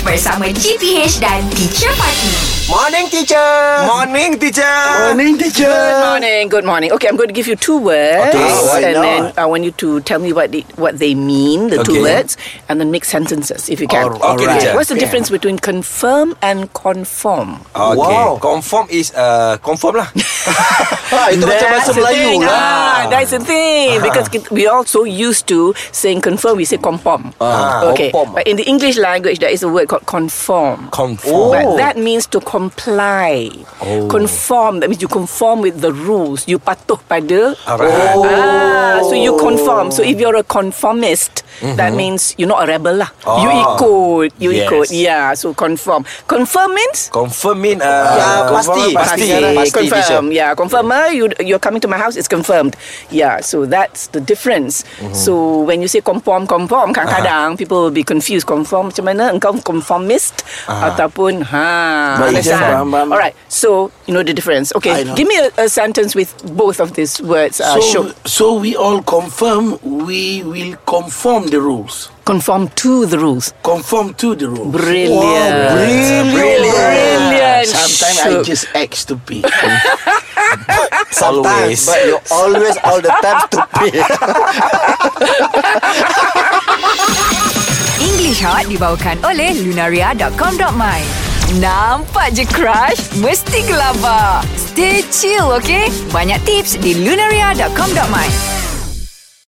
English bersama GPH dan Teacher Fatih. Morning, teacher. Morning, teacher. Morning, teacher. Good morning. Good morning. Okay, I'm going to give you two words, Okay, and not? then I want you to tell me what they, what they mean, the two Okay. words, and then make sentences if you can. All- Okay, alright. teacher. What's the difference between confirm and conform? Okay. Wow. Confirm is uh, confirm lah. Ha, itu macam bahasa That's the Melayu thing. lah. Ah, that's the thing. Because kit- we all so used to saying confirm, we say conform. Ah, okay. conform. But in the English language, there is a word called conform. Conform. But Oh. that means to comply. Conform. That means you conform with the rules. You patuh pada. Alright. Ah, so you conform. So if you're a conformist, that means you're not a rebel lah. You Oh. ikut. You Yes. ikut. Yeah. So conform. Confirm means Confirm mean uh, Ya, confirm, pasti. pasti. Pasti. Pasti, confirm. Yeah, confirm. ah, You you're coming to my house. It's confirmed. Yeah. So that's the difference. So when you say conform, conform, kadang-kadang people will be confused. Conform macam mana? Engkau conformist ataupun ha? Baik, understand? faham, faham. All right. So you know the difference. Okay. Give me a, a sentence with both of these words. Uh, so, show. so we all confirm we will conform the rules. Conform to the rules. Conform to the rules. Brilliant. Brilliant. Brilliant. Sometimes I Shook. just act stupid. Sometimes, Always. but you always all the time stupid. English Hot dibawakan oleh Lunaria.com.my Nampak je crush? Mesti gelabah. Stay chill, okay? Banyak tips di Lunaria.com.my